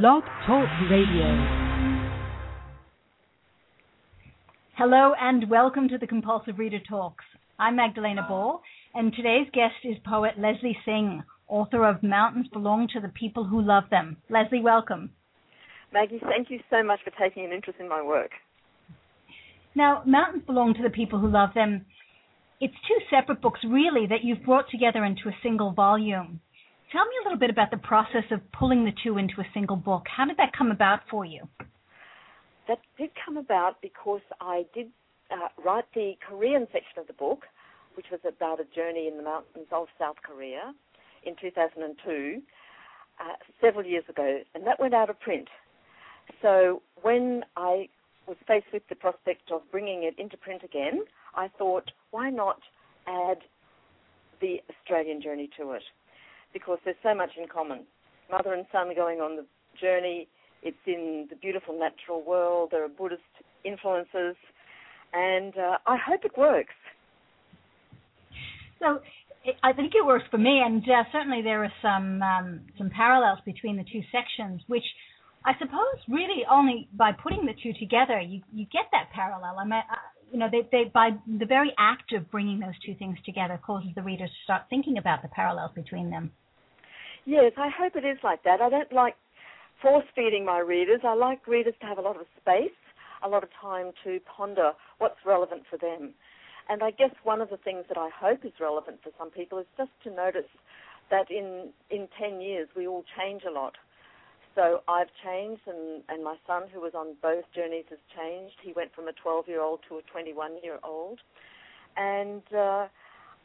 Blog Talk Radio. Hello and welcome to the Compulsive Reader Talks. I'm Magdalena Ball, and today's guest is poet Leslie Singh, author of Mountains Belong to the People Who Love Them. Leslie, welcome. Maggie, thank you so much for taking an interest in my work. Now, Mountains Belong to the People Who Love Them. It's two separate books, really, that you've brought together into a single volume. Tell me a little bit about the process of pulling the two into a single book. How did that come about for you? That did come about because I did uh, write the Korean section of the book, which was about a journey in the mountains of South Korea in 2002, uh, several years ago, and that went out of print. So when I was faced with the prospect of bringing it into print again, I thought, why not add the Australian journey to it? Because there's so much in common. Mother and son going on the journey. It's in the beautiful natural world. There are Buddhist influences, and uh, I hope it works. So I think it works for me, and uh, certainly there are some um, some parallels between the two sections, which I suppose really only by putting the two together you you get that parallel. I mean, uh, you know, they, they by the very act of bringing those two things together causes the reader to start thinking about the parallels between them. Yes, I hope it is like that. I don't like force feeding my readers. I like readers to have a lot of space, a lot of time to ponder what's relevant for them. And I guess one of the things that I hope is relevant for some people is just to notice that in in 10 years we all change a lot. So I've changed, and, and my son, who was on both journeys, has changed. He went from a 12 year old to a 21 year old. And uh,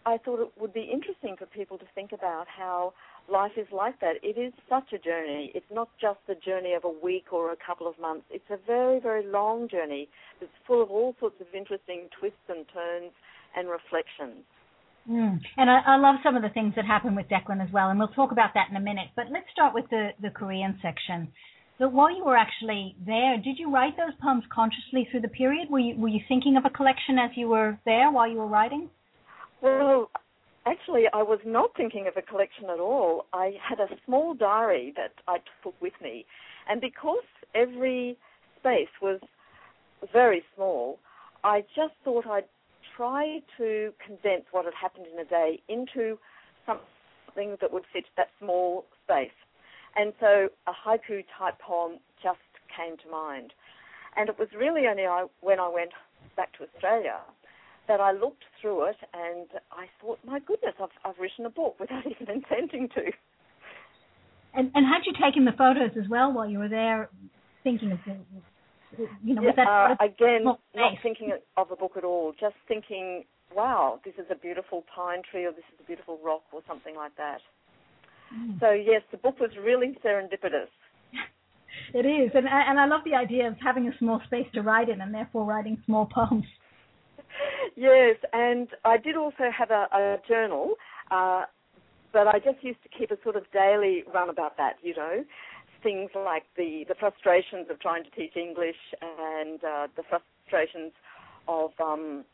I thought it would be interesting for people to think about how life is like that. It is such a journey. It's not just the journey of a week or a couple of months. It's a very, very long journey that's full of all sorts of interesting twists and turns and reflections. Mm. And I, I, love some of the things that happen with Declan as well, and we'll talk about that in a minute. But let's start with the, the Korean section. So while you were actually there, did you write those poems consciously through the period? Were you were you thinking of a collection as you were there while you were writing? Well, actually, I was not thinking of a collection at all. I had a small diary that I took with me, and because every space was very small, I just thought I'd try to condense what had happened in a day into something that would fit that small space. And so a haiku type poem just came to mind. And it was really only I, when I went back to Australia that I looked through it and I thought, my goodness, I've, I've written a book without even intending to. And, and had you taken the photos as well while you were there, thinking of the, you know, yeah, that uh, again, not thinking of a book at all, just thinking, wow, this is a beautiful pine tree or this is a beautiful rock or something like that. Mm. So yes, the book was really serendipitous. it is, and and I love the idea of having a small space to write in, and therefore writing small poems. Yes, and I did also have a, a journal, uh, but I just used to keep a sort of daily run about that, you know, things like the the frustrations of trying to teach English and uh, the frustrations of um,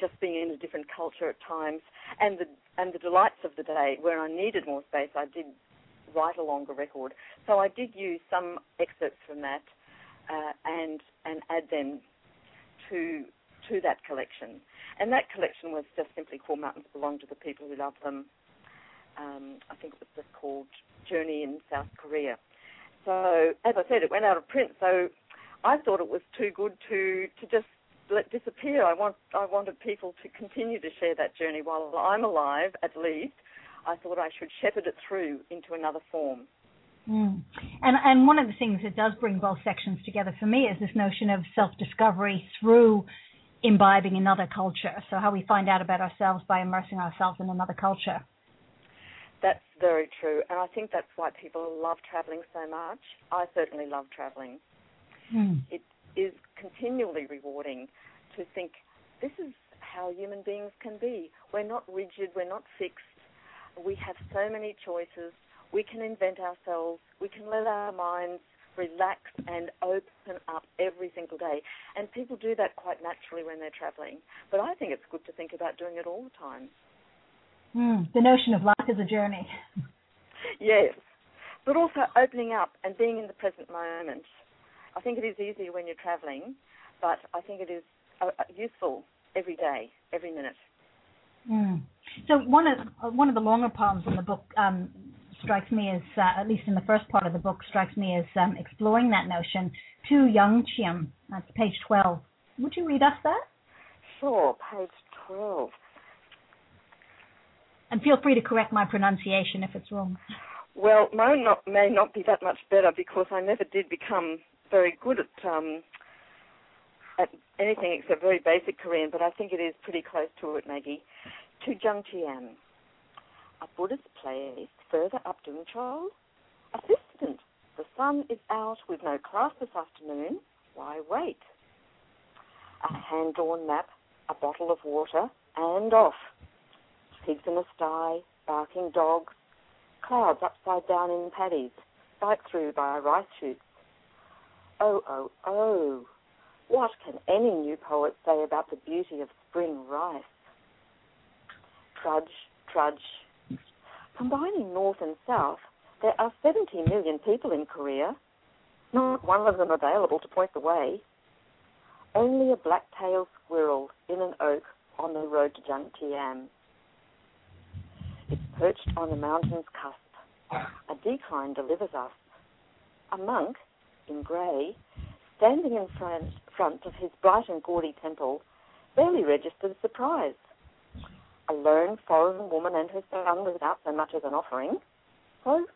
just being in a different culture at times, and the and the delights of the day where I needed more space. I did write a longer record, so I did use some excerpts from that uh, and and add them to to that collection. And that collection was just simply called Mountains Belong to the People Who Love Them. Um, I think it was just called Journey in South Korea. So, as I said, it went out of print. So, I thought it was too good to to just let disappear. I want I wanted people to continue to share that journey while I'm alive, at least. I thought I should shepherd it through into another form. Mm. And and one of the things that does bring both sections together for me is this notion of self discovery through imbibing another culture. So how we find out about ourselves by immersing ourselves in another culture. That's very true, and I think that's why people love traveling so much. I certainly love traveling. Mm. It is continually rewarding to think this is how human beings can be. We're not rigid, we're not fixed. We have so many choices. We can invent ourselves. We can let our minds relax and open up every single day. And people do that quite naturally when they're traveling. But I think it's good to think about doing it all the time. Mm, the notion of life is a journey. yes, but also opening up and being in the present moment. I think it is easier when you're traveling, but I think it is uh, uh useful every day, every minute. Mm. So one of uh, one of the longer poems in the book um, strikes me as, uh, at least in the first part of the book, strikes me as um, exploring that notion. To Young Chiam, that's page twelve. Would you read us that? Sure, page twelve. And feel free to correct my pronunciation if it's wrong. Well, mine not, may not be that much better because I never did become very good at um, at anything except very basic Korean, but I think it is pretty close to it, Maggie. To Jungcheon, a Buddhist place further up Dungcheol. Assistant, the sun is out with no class this afternoon. Why wait? A hand-drawn map, a bottle of water, and off. Pigs in the sty, barking dogs, clouds upside down in paddies, spiked through by rice shoots. Oh, oh, oh, what can any new poet say about the beauty of spring rice? Trudge, trudge. Combining north and south, there are 70 million people in Korea, not one of them available to point the way. Only a black-tailed squirrel in an oak on the road to Jangtian. It's perched on the mountain's cusp. A decline delivers us. A monk, in grey, standing in front, front of his bright and gaudy temple, barely registers surprise. A lone foreign woman and her son without so much as an offering. So,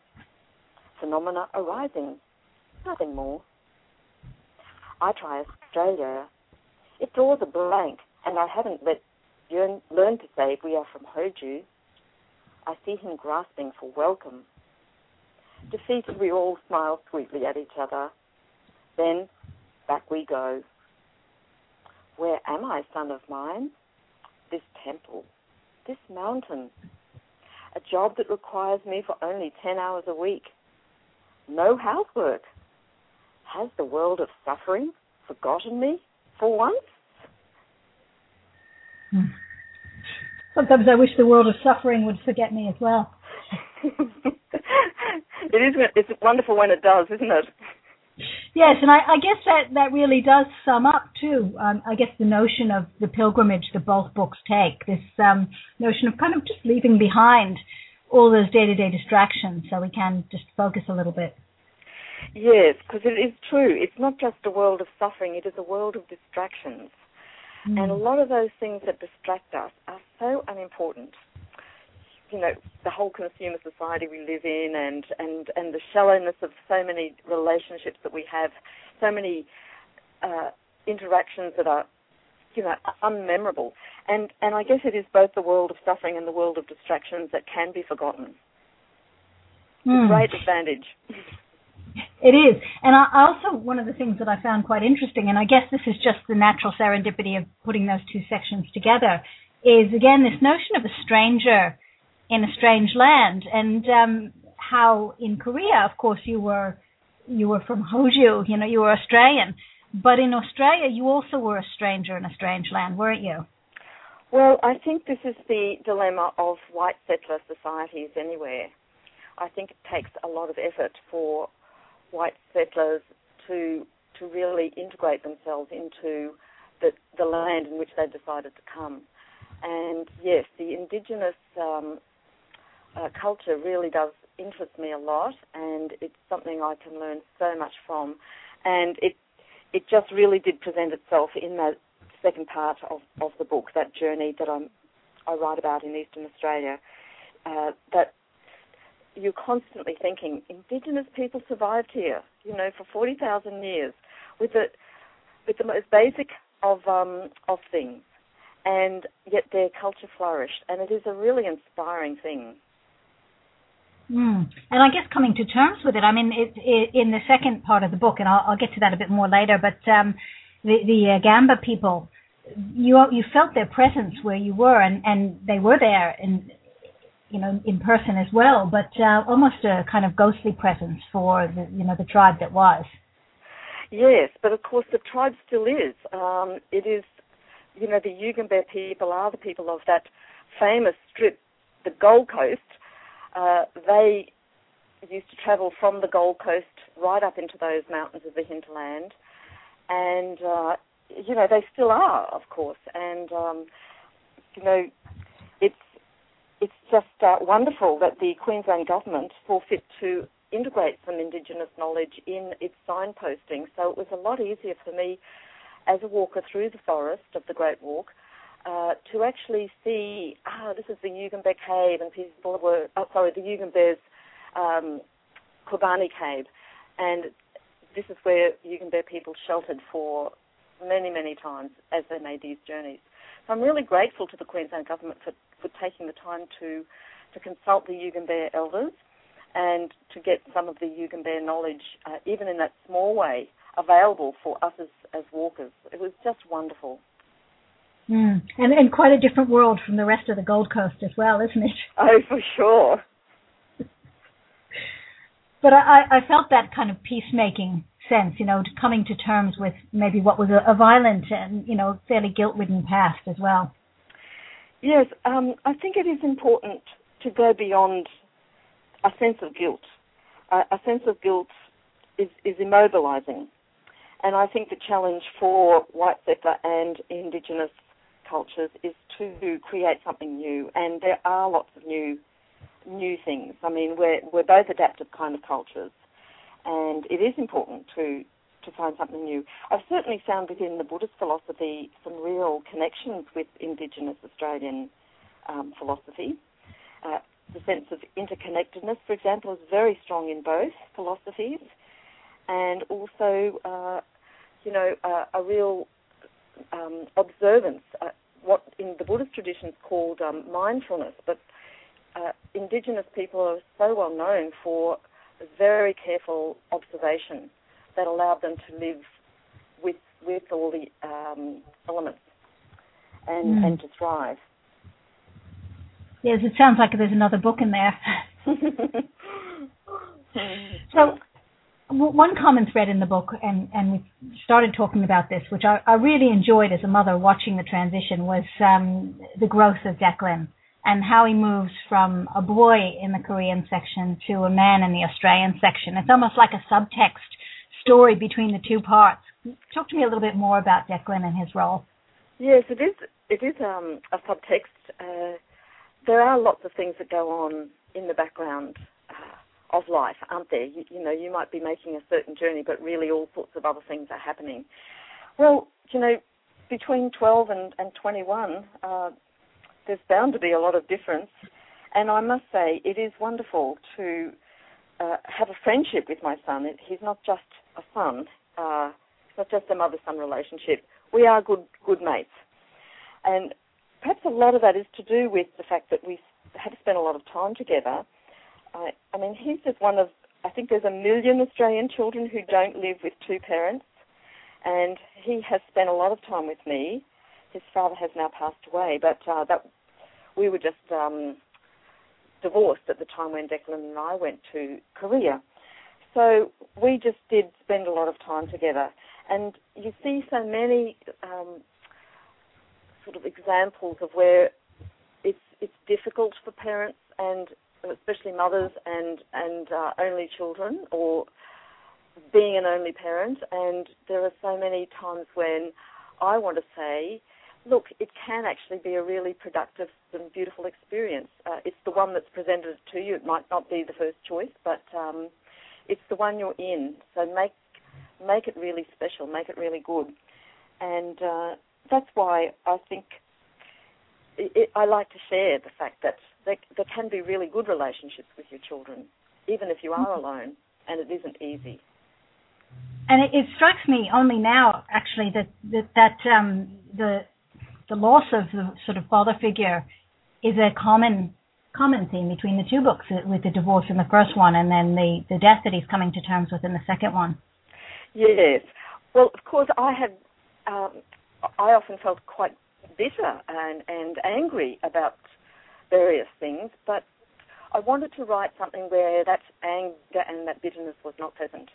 phenomena arising, nothing more. I try Australia. It draws a blank, and I haven't let yearn, learned to say we are from Hoju. I see him grasping for welcome. Defeated, we all smile sweetly at each other. Then back we go. Where am I, son of mine? This temple, this mountain, a job that requires me for only 10 hours a week. No housework. Has the world of suffering forgotten me for once? Hmm. Sometimes I wish the world of suffering would forget me as well. it is. It's wonderful when it does, isn't it? Yes, and I, I guess that that really does sum up too. Um, I guess the notion of the pilgrimage that both books take, this um, notion of kind of just leaving behind all those day-to-day distractions, so we can just focus a little bit. Yes, because it is true. It's not just a world of suffering; it is a world of distractions. Mm. And a lot of those things that distract us are so unimportant. You know, the whole consumer society we live in and, and, and the shallowness of so many relationships that we have, so many uh, interactions that are, you know, unmemorable. And, and I guess it is both the world of suffering and the world of distractions that can be forgotten. Mm. Great advantage. It is. And I also, one of the things that I found quite interesting, and I guess this is just the natural serendipity of putting those two sections together, is again this notion of a stranger in a strange land and um, how in Korea, of course, you were you were from Hoju, you know, you were Australian, but in Australia you also were a stranger in a strange land, weren't you? Well, I think this is the dilemma of white settler societies anywhere. I think it takes a lot of effort for white settlers to to really integrate themselves into the the land in which they decided to come. And yes, the indigenous um, uh, culture really does interest me a lot, and it's something I can learn so much from. And it it just really did present itself in that second part of, of the book, that journey that I'm I write about in Eastern Australia. Uh, that you're constantly thinking, Indigenous people survived here, you know, for 40,000 years with the, with the most basic of, um, of things, and yet their culture flourished, and it is a really inspiring thing. Mm. And I guess coming to terms with it, I mean, it, it, in the second part of the book, and I'll, I'll, get to that a bit more later, but um, the, the uh, Gamba people, you you felt their presence where you were, and, and they were there, and you know, in person as well, but uh, almost a kind of ghostly presence for the, you know, the tribe that was. Yes, but of course the tribe still is. Um, it is, you know, the Yugambeh people are the people of that famous strip, the Gold Coast. Uh, they used to travel from the Gold Coast right up into those mountains of the hinterland, and uh, you know they still are, of course, and um, you know it's it's just uh, wonderful that the Queensland government saw fit to integrate some Indigenous knowledge in its signposting. So it was a lot easier for me as a walker through the forest of the Great Walk uh, to actually see, ah, this is the Yugambeh Cave, and people were, oh, sorry, the Yugambehr's um, Qurbani Cave, and this is where Yugambeh people sheltered for many, many times as they made these journeys. So I'm really grateful to the Queensland Government for, for taking the time to, to consult the Yugambeh elders and to get some of the Yugambeh knowledge, uh, even in that small way, available for us as, as walkers. It was just wonderful. Mm. And, and quite a different world from the rest of the Gold Coast as well, isn't it? Oh, for sure. but I, I felt that kind of peacemaking sense, you know, coming to terms with maybe what was a, a violent and, you know, fairly guilt-ridden past as well. Yes, um, I think it is important to go beyond a sense of guilt. Uh, a sense of guilt is, is immobilizing. And I think the challenge for white settler and Indigenous cultures is to create something new. And there are lots of new new things. I mean, we're we're both adaptive kind of cultures, and it is important to to find something new. I've certainly found within the Buddhist philosophy some real connections with Indigenous Australian um, philosophy. Uh, the sense of interconnectedness, for example, is very strong in both philosophies, and also, uh, you know, uh, a real um, observance, uh, what in the Buddhist tradition is called um, mindfulness, but uh, Indigenous people are so well known for very careful observation that allowed them to live with with all the um, elements and, mm. and to thrive. Yes, it sounds like there's another book in there. so, one common thread in the book, and, and we started talking about this, which I, I really enjoyed as a mother watching the transition, was um, the growth of Declan and how he moves from a boy in the Korean section to a man in the Australian section. It's almost like a subtext story between the two parts. Talk to me a little bit more about Declan and his role. Yes, it is. It is um, a subtext. Uh, there are lots of things that go on in the background of life, aren't there? You, you, know, you might be making a certain journey, but really all sorts of other things are happening. Well, you know, between 12 and, and 21, uh, there's bound to be a lot of difference. And I must say, it is wonderful to uh, have a friendship with my son. He's not just a son, uh, it's not just a mother-son relationship. We are good, good mates. And perhaps a lot of that is to do with the fact that we have spent a lot of time together. I, I mean, he's just one of, I think there's a million Australian children who don't live with two parents, and he has spent a lot of time with me. His father has now passed away, but uh, that we were just um, divorced at the time when Declan and I went to Korea. So we just did spend a lot of time together. And you see so many um, sort of examples of where it's it's difficult for parents and especially mothers and and uh, only children or being an only parent. And there are so many times when I want to say look it can actually be a really productive and beautiful experience. Uh, it's the one that's presented to you. It might not be the first choice but um, it's the one you're in. So make make it really special make it really good. And uh, that's why I think it, it, I like to share the fact that there, there can be really good relationships with your children, even if you are mm-hmm. alone, and it isn't easy. And it, it strikes me only now, actually, that that, that um, the the loss of the sort of father figure is a common common theme between the two books, uh, with the divorce in the first one, and then the the death that he's coming to terms with in the second one. Yes. Well, of course, I had um, I often felt quite bitter and, and angry about various things, but I wanted to write something where that anger and that bitterness was not present.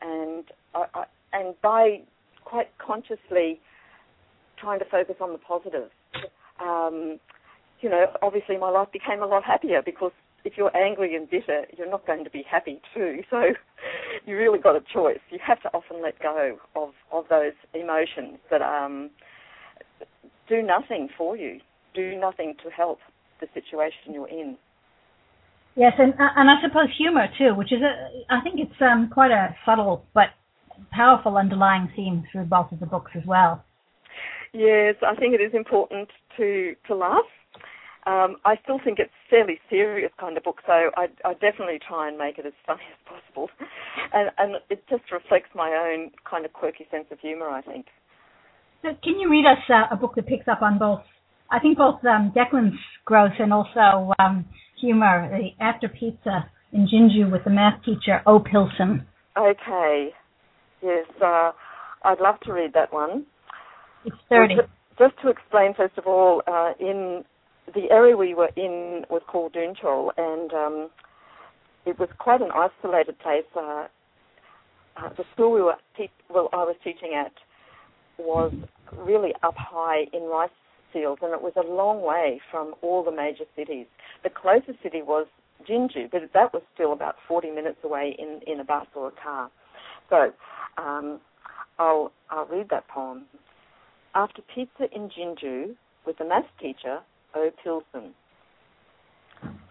And I, I, and by quite consciously trying to focus on the positive, um, you know, obviously my life became a lot happier because if you're angry and bitter, you're not going to be happy too. So you really got a choice. You have to often let go of of those emotions that um, do nothing for you, do nothing to help the situation you're in. Yes, and and I suppose humor too, which is a I think it's um, quite a subtle but powerful underlying theme through both of the books as well. Yes, I think it is important to to laugh. Um, I still think it's fairly serious kind of book, so I, I definitely try and make it as funny as possible, and and it just reflects my own kind of quirky sense of humour. I think. So can you read us uh, a book that picks up on both? I think both um, Declan's growth and also um, humor. The After Pizza in Jinju with the math teacher O. Pilson. Okay. Yes, uh, I'd love to read that one. It's 30. just to explain, first of all, uh, in the area we were in was called Doonchal, and um, it was quite an isolated place. Uh, uh, the school we were te- well, I was teaching at was really up high in rice and it was a long way from all the major cities. The closest city was Jinju, but that was still about 40 minutes away in, in a bus or a car. So um, I'll, I'll read that poem. After pizza in Jinju with the maths teacher, O. Pilson.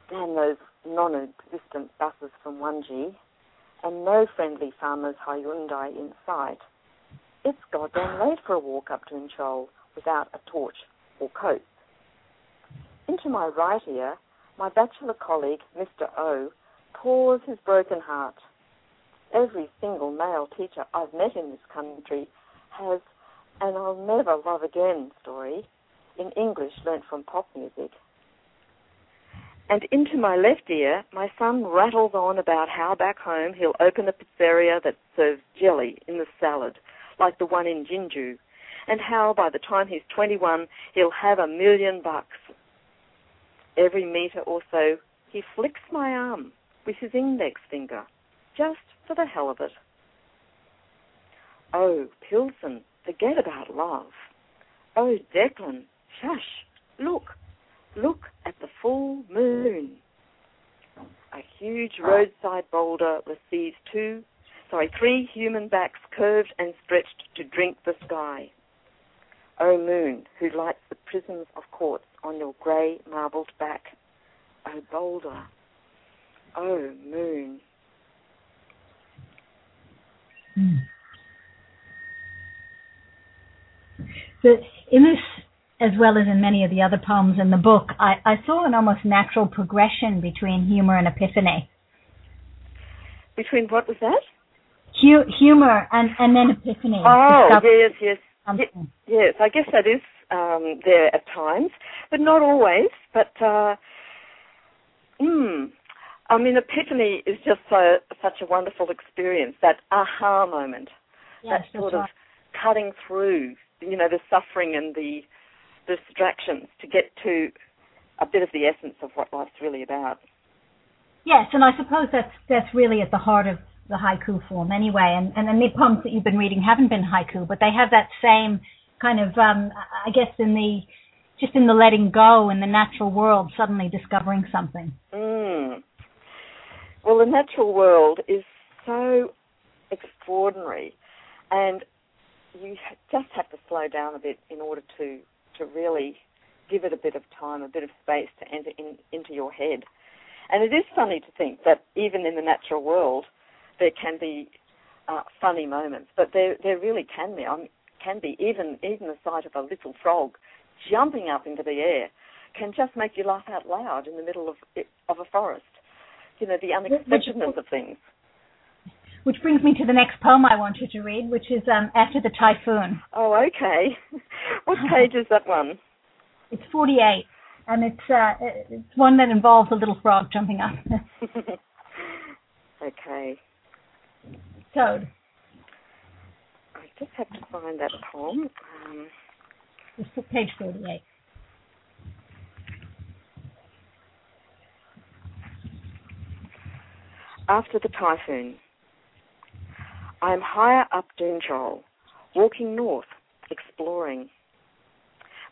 Damn those non-existent buses from Wanji, and no friendly farmers Hyundai in sight. It's goddamn late for a walk up to Inchol without a torch or coat. Into my right ear, my bachelor colleague, Mr. O, pours his broken heart every single male teacher I've met in this country has an I'll never love again story in English learnt from pop music. And into my left ear, my son rattles on about how back home he'll open a pizzeria that serves jelly in the salad, like the one in Jinju, and how by the time he's 21, he'll have a million bucks. Every meter or so, he flicks my arm with his index finger, just for the hell of it. Oh, Pilson, forget about love. Oh, Declan, shush, look, look at the full moon. A huge ah. roadside boulder receives two, sorry, three human backs curved and stretched to drink the sky. O moon, who lights the prisms of quartz on your grey marbled back. O boulder, O moon, Hmm. So in this, as well as in many of the other poems in the book, I, I saw an almost natural progression between humor and epiphany. Between what was that? Hu- humor and, and then epiphany. Oh, yes, yes. Yes, I guess that is um, there at times, but not always. But, uh, mm, I mean, epiphany is just so, such a wonderful experience. That aha moment, yes, that sort of right. cutting through, you know, the suffering and the, the distractions to get to a bit of the essence of what life's really about. Yes, and I suppose that's that's really at the heart of the haiku form anyway. And and, and the poems that you've been reading haven't been haiku, but they have that same kind of, um, I guess, in the just in the letting go in the natural world, suddenly discovering something. Mm. Well, the natural world is so extraordinary, and you just have to slow down a bit in order to to really give it a bit of time, a bit of space to enter in, into your head. And it is funny to think that even in the natural world, there can be uh, funny moments, but there there really can be. I mean, can be even even the sight of a little frog jumping up into the air can just make you laugh out loud in the middle of of a forest you know, the unexpectedness of things. Which brings me to the next poem I want you to read, which is um, After the Typhoon. Oh, okay. what page is that one? It's 48, and it's uh, it's one that involves a little frog jumping up. okay. Toad. I just have to find that poem. Um, it's page 48. after the typhoon. I am higher up Doonchol, walking north, exploring.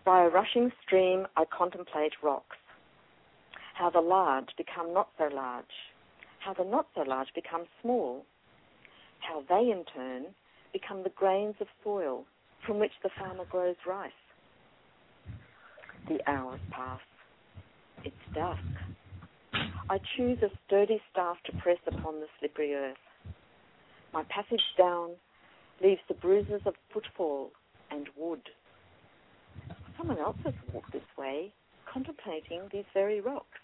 By a rushing stream, I contemplate rocks. how the large become not so large, how the not so large become small, how they in turn become the grains of soil from which the farmer grows rice. The hours pass. It's dusk. I choose a sturdy staff to press upon the slippery earth. My passage down leaves the bruises of footfall and wood. Someone else has walked this way, contemplating these very rocks.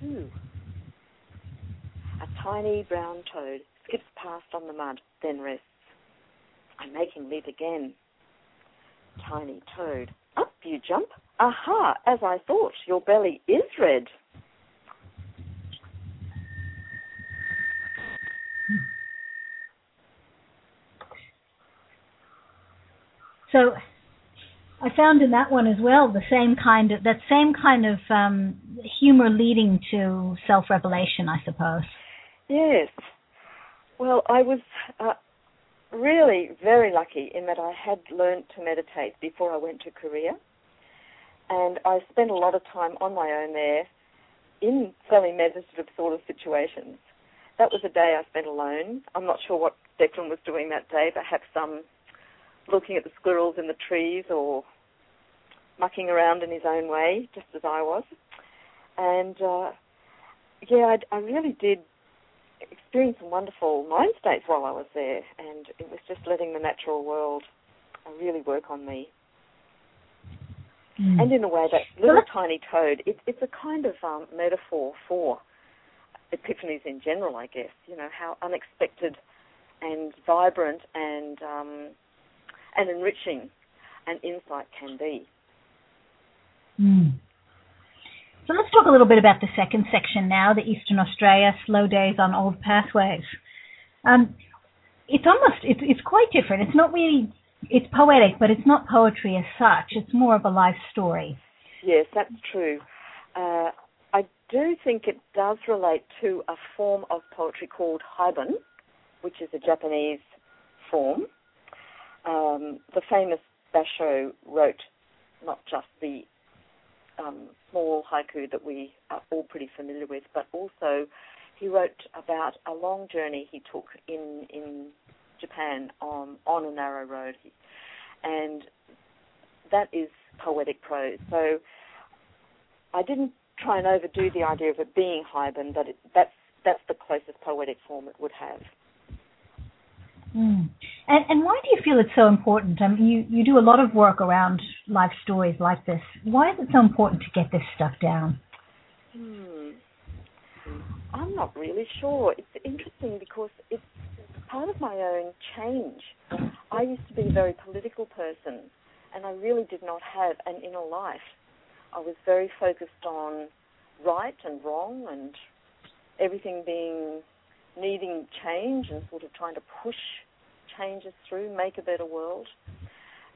Who? A tiny brown toad skips past on the mud, then rests. I make him leap again. Tiny toad, up you jump. Aha, as I thought, your belly is red. So I found in that one as well the same kind of that same kind of um, humor leading to self-revelation, I suppose. Yes. Well, I was uh, really very lucky in that I had learned to meditate before I went to Korea, and I spent a lot of time on my own there in semi-meditative sort of situations. That was a day I spent alone. I'm not sure what Declan was doing that day, perhaps um, looking at the squirrels in the trees or mucking around in his own way, just as I was. And uh, yeah, I, I really did experience some wonderful mind states while I was there, and it was just letting the natural world really work on me. Mm. And in a way, that little tiny toad, it, it's a kind of um, metaphor for epiphanies in general, I guess. You know, how unexpected and vibrant and um, and enriching an insight can be. Mm. So let's talk a little bit about the second section now, the Eastern Australia Slow Days on Old Pathways. Um, it's almost it's it's quite different. It's not really it's poetic, but it's not poetry as such. It's more of a life story. Yes, that's true. Uh, I do think it does relate to a form of poetry called haibun, which is a Japanese form um, the famous Basho wrote not just the um, small haiku that we are all pretty familiar with, but also he wrote about a long journey he took in in Japan on on a narrow road, and that is poetic prose. So I didn't try and overdo the idea of it being haibun, but it, that's that's the closest poetic form it would have. Mm. And, and why do you feel it's so important? I mean, you, you do a lot of work around life stories like this. Why is it so important to get this stuff down? Hmm. I'm not really sure. It's interesting because it's part of my own change. I used to be a very political person, and I really did not have an inner life. I was very focused on right and wrong and everything being needing change and sort of trying to push changes through, make a better world.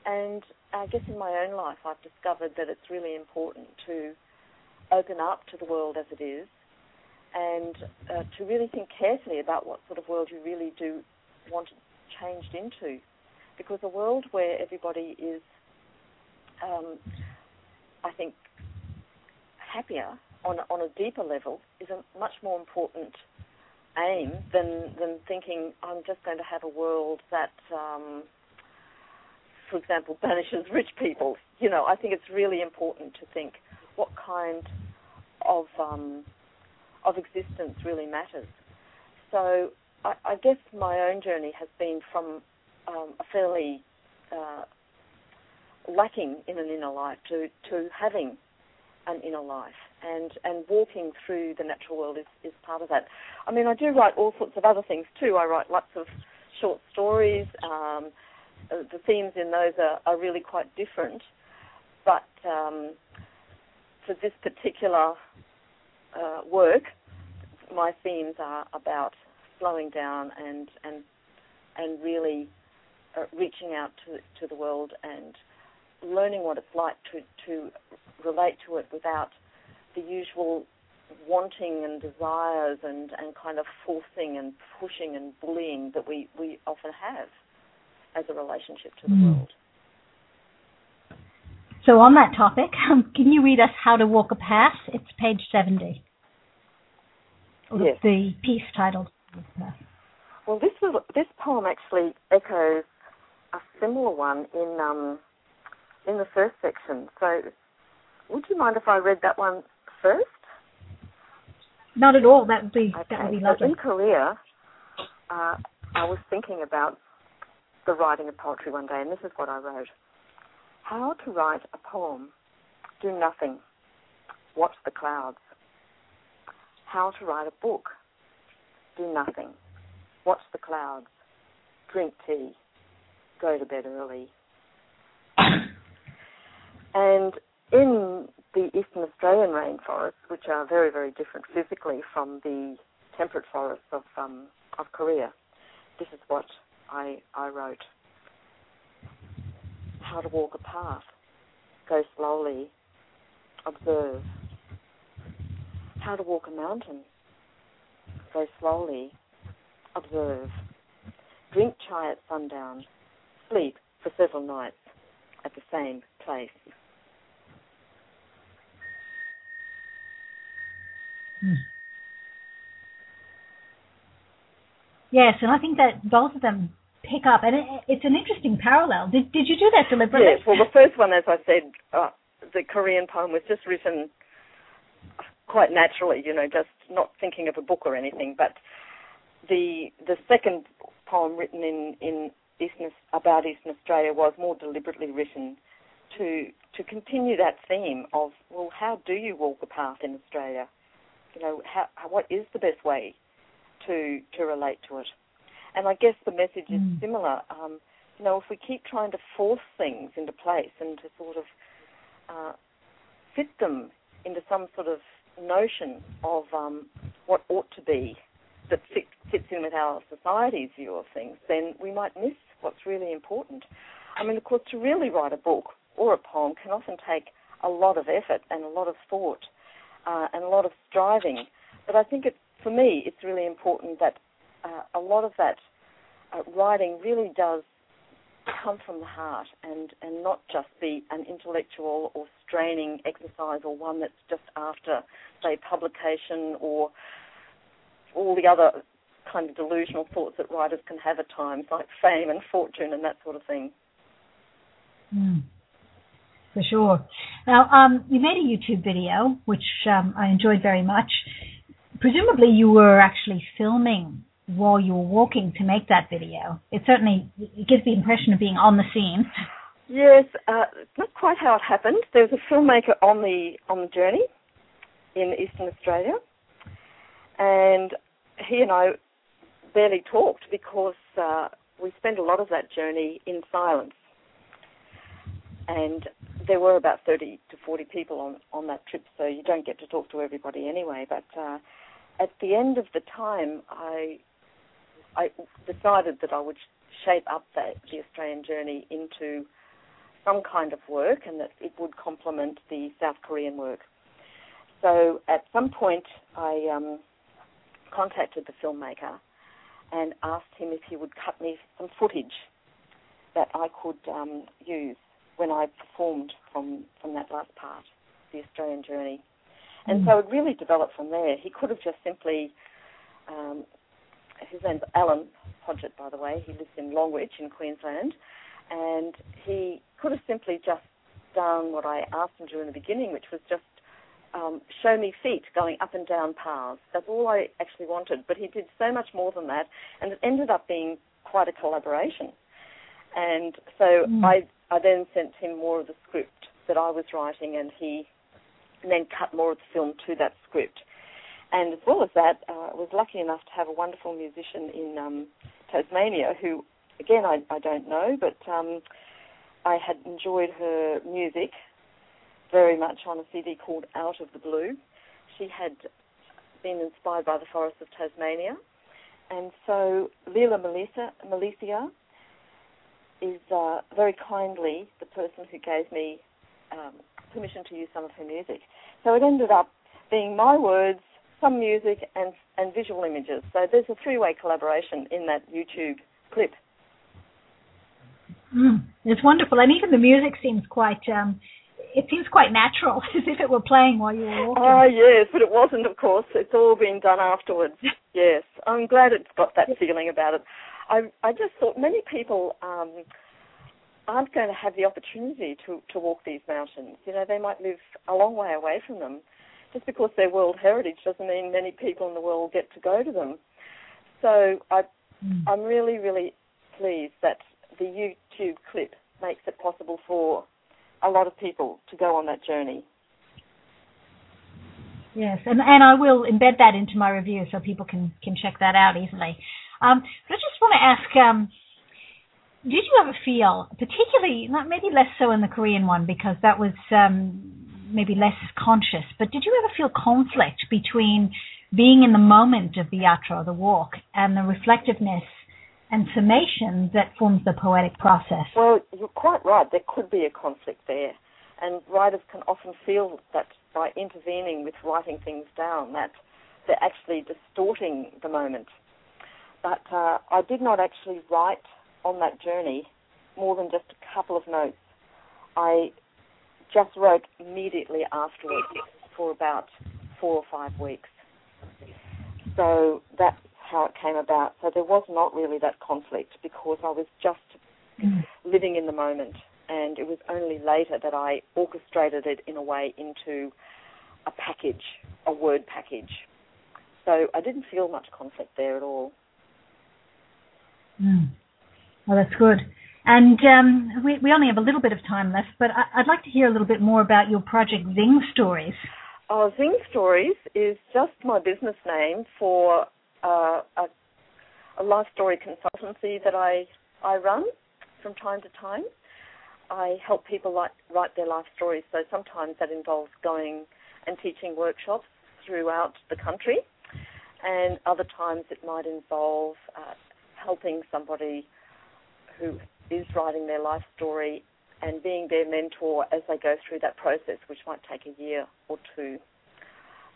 And I guess in my own life, I've discovered that it's really important to open up to the world as it is and uh, to really think carefully about what sort of world you really do want changed into. Because a world where everybody is, um, I think, happier on, on a deeper level is a much more important aim than than thinking I'm just going to have a world that, um, for example, banishes rich people. You know, I think it's really important to think what kind of um, of existence really matters. So I, I, guess my own journey has been from um, a fairly uh, lacking in an inner life to, to having an inner life and and walking through the natural world is, is part of that. I mean, I do write all sorts of other things too. I write lots of short stories. Um, uh, the themes in those are, are really quite different, but um, for this particular uh, work, my themes are about slowing down and and and really uh, reaching out to to the world and learning what it's like to to relate to it without the usual wanting and desires and, and kind of forcing and pushing and bullying that we, we often have as a relationship to the mm. world. So on that topic, um, can you read us How to Walk a Path? It's page 70. Yes. The piece titled Well, this was this poem actually echoes a similar one in um, in the first section. So, would you mind if I read that one first? Not at all. That would be okay. that would be so lovely. in Korea, uh, I was thinking about the writing of poetry one day, and this is what I wrote: How to write a poem? Do nothing. Watch the clouds. How to write a book? Do nothing. Watch the clouds. Drink tea. Go to bed early. and in the eastern Australian rainforests, which are very, very different physically from the temperate forests of um, of Korea, this is what I I wrote. How to walk a path. Go slowly. Observe. How to walk a mountain. Go slowly. Observe. Drink chai at sundown. Sleep for several nights at the same place. Yes, and I think that both of them pick up, and it, it's an interesting parallel. Did did you do that deliberately? Yes. Well, the first one, as I said, uh, the Korean poem was just written quite naturally. You know, just not thinking of a book or anything. But the the second poem written in in Eastern, about Eastern Australia was more deliberately written to to continue that theme of well, how do you walk a path in Australia? You know, how, what is the best way to to relate to it? And I guess the message is Mm. similar. Um, you know, if we keep trying to force things into place and to sort of uh, fit them into some sort of notion of um, what ought to be that fit, fits in with our society's view of things, then we might miss what's really important. I mean, of course, to really write a book or a poem can often take a lot of effort and a lot of thought uh, and a lot of striving. But I think it, for me, it's really important that uh, a lot of that uh, writing really does come from the heart and, and not just be an intellectual or straining exercise or one that's just after, say, publication or all the other kind of delusional thoughts that writers can have at times, like fame and fortune and that sort of thing. Mm. For sure. Now, um, you made a YouTube video, which um, I enjoyed very much. Presumably, you were actually filming while you were walking to make that video. It certainly it gives the impression of being on the scene. Yes, uh, not quite how it happened. There was a filmmaker on the on the journey in Eastern Australia, and he and I barely talked because uh, we spent a lot of that journey in silence. And there were about 30 to 40 people on, on that trip, so you don't get to talk to everybody anyway. But uh, at the end of the time, I I decided that I would shape up that, the Australian journey into some kind of work and that it would complement the South Korean work. So at some point, I um, contacted the filmmaker and asked him if he would cut me some footage that I could um, use when I performed from, from that last part, the Australian journey. And Mm. so it really developed from there. He could have just simply, um, his name's Alan Podgett, by the way. He lives in Longwich in Queensland, and he could have simply just done what I asked him to do in the beginning, which was just um, show me feet going up and down paths. That's all I actually wanted. But he did so much more than that, and it ended up being quite a collaboration. And so Mm. I, I then sent him more of the script that I was writing, and he then cut more of the film to that script. And as well as that, uh, I was lucky enough to have a wonderful musician in um, Tasmania who, again, I, I don't know, but um, I had enjoyed her music very much on a CD called Out of the Blue. She had been inspired by the forests of Tasmania. And so Leela Melissa, Malicia is uh, very kindly the person who gave me um, permission to use some of her music. So it ended up being my words, some music, and, and visual images. So there's a three-way collaboration in that YouTube clip. Mm. It's wonderful, and even the music seems quite. Um, it seems quite natural, as if it were playing while you were walking. Ah, yes, but it wasn't, of course. It's all been done afterwards. yes, I'm glad it's got that feeling about it. I I just thought many people um, aren't going to have the opportunity to to walk these mountains. You know, they might live a long way away from them. Just because they're World Heritage doesn't mean many people in the world get to go to them. So I, mm. I'm really, really pleased that the YouTube clip makes it possible for a lot of people to go on that journey. Yes, and and I will embed that into my review so people can can check that out easily. Um, but I just want to ask, um, did you ever feel, particularly, not maybe less so in the Korean one because that was um, maybe less conscious, but did you ever feel conflict between being in the moment of the yatra, the walk, and the reflectiveness and summation that forms the poetic process. Well, you're quite right. There could be a conflict there. And writers can often feel that by intervening with writing things down, that they're actually distorting the moment. But uh, I did not actually write on that journey more than just a couple of notes. I just wrote immediately afterwards for about four or five weeks. So that's how it came about. So there was not really that conflict because I was just mm. living in the moment, and it was only later that I orchestrated it in a way into a package, a word package. So I didn't feel much conflict there at all. Mm. Well, that's good. And um, we, we only have a little bit of time left, but I, would like to hear a little bit more about your project Zing Stories. Oh, Zing Stories is just my business name for uh, a, a life story consultancy that I I run from time to time. I help people like, write their life stories. So sometimes that involves going and teaching workshops throughout the country, and other times it might involve uh, helping somebody who is writing their life story and being their mentor as they go through that process, which might take a year or two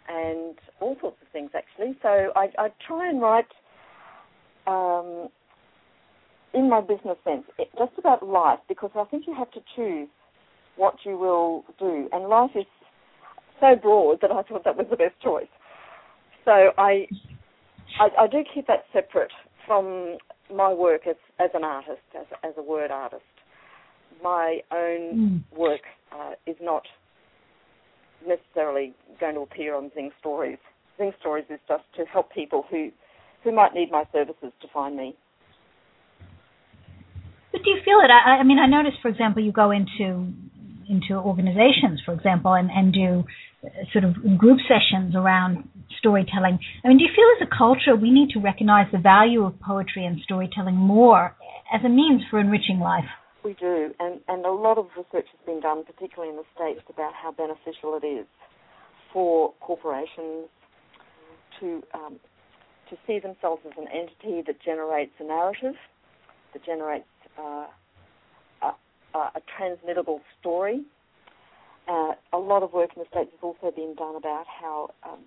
and all sorts of things actually. So I, I try and write um, in my business sense just about life because I think you have to choose what you will do, and life is so broad that I thought that was the best choice. So I, I, I do keep that separate from my work as as an artist, as as a word artist. My own mm. work uh, is not necessarily going to appear on Zing Stories. Zing Stories is just to help people who who might need my services to find me. But do you feel it? I, I mean, I noticed, for example, you go into into organizations, for example, and, and do sort of group sessions around storytelling. I mean, do you feel as a culture we need to recognize the value of poetry and storytelling more as a means for enriching life? We do, and, and a lot of research has been done, particularly in the States, about how beneficial it is for corporations to um, to see themselves as an entity that generates a narrative, that generates uh, a, a, transmittable story. Uh, a lot of work in the States has also been done about how um,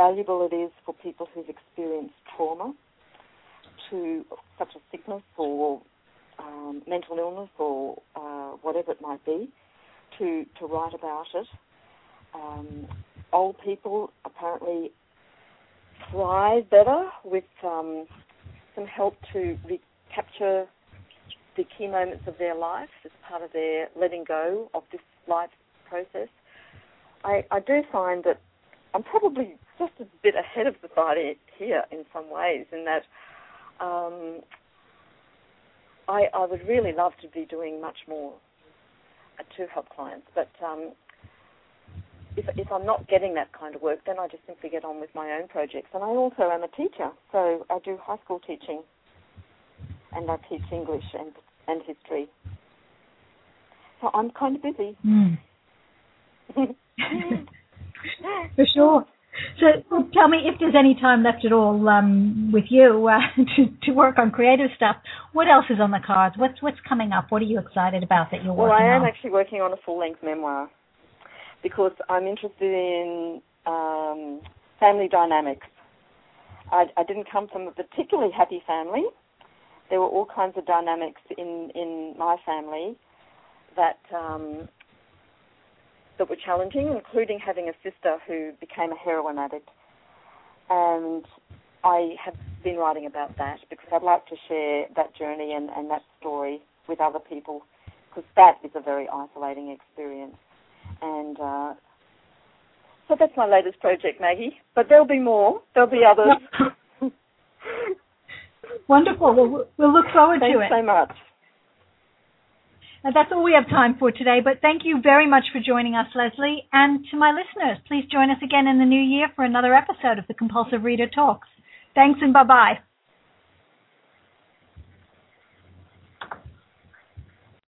valuable it is for people who've experienced trauma to such a sickness or um, mental illness or uh, whatever it might be, to to write about it. Um, old people apparently thrive better with um, some help to recapture the key moments of their life as part of their letting go of this life process. I, I do find that I'm probably just a bit ahead of society here in some ways, in that um, I, I would really love to be doing much more to help clients, but um, if, if I'm not getting that kind of work, then I just simply get on with my own projects. And I also am a teacher, so I do high school teaching, and I teach English and and history. So I'm kind of busy. Mm. For sure. So tell me if there's any time left at all um, with you uh, to to work on creative stuff. What else is on the cards? What's what's coming up? What are you excited about that you're well, working on? Well, I am on? actually working on a full length memoir because I'm interested in um, family dynamics. I, I didn't come from a particularly happy family. There were all kinds of dynamics in in my family that um, that were challenging, including having a sister who became a heroin addict. And I have been writing about that because I'd like to share that journey and, and that story with other people because that is a very isolating experience. And uh, so that's my latest project, Maggie. But there'll be more. There'll be others. Wonderful. We'll, we'll look forward Thanks to it. Thanks so much. And that's all we have time for today, but thank you very much for joining us, Leslie. And to my listeners, please join us again in the new year for another episode of the Compulsive Reader Talks. Thanks and bye bye.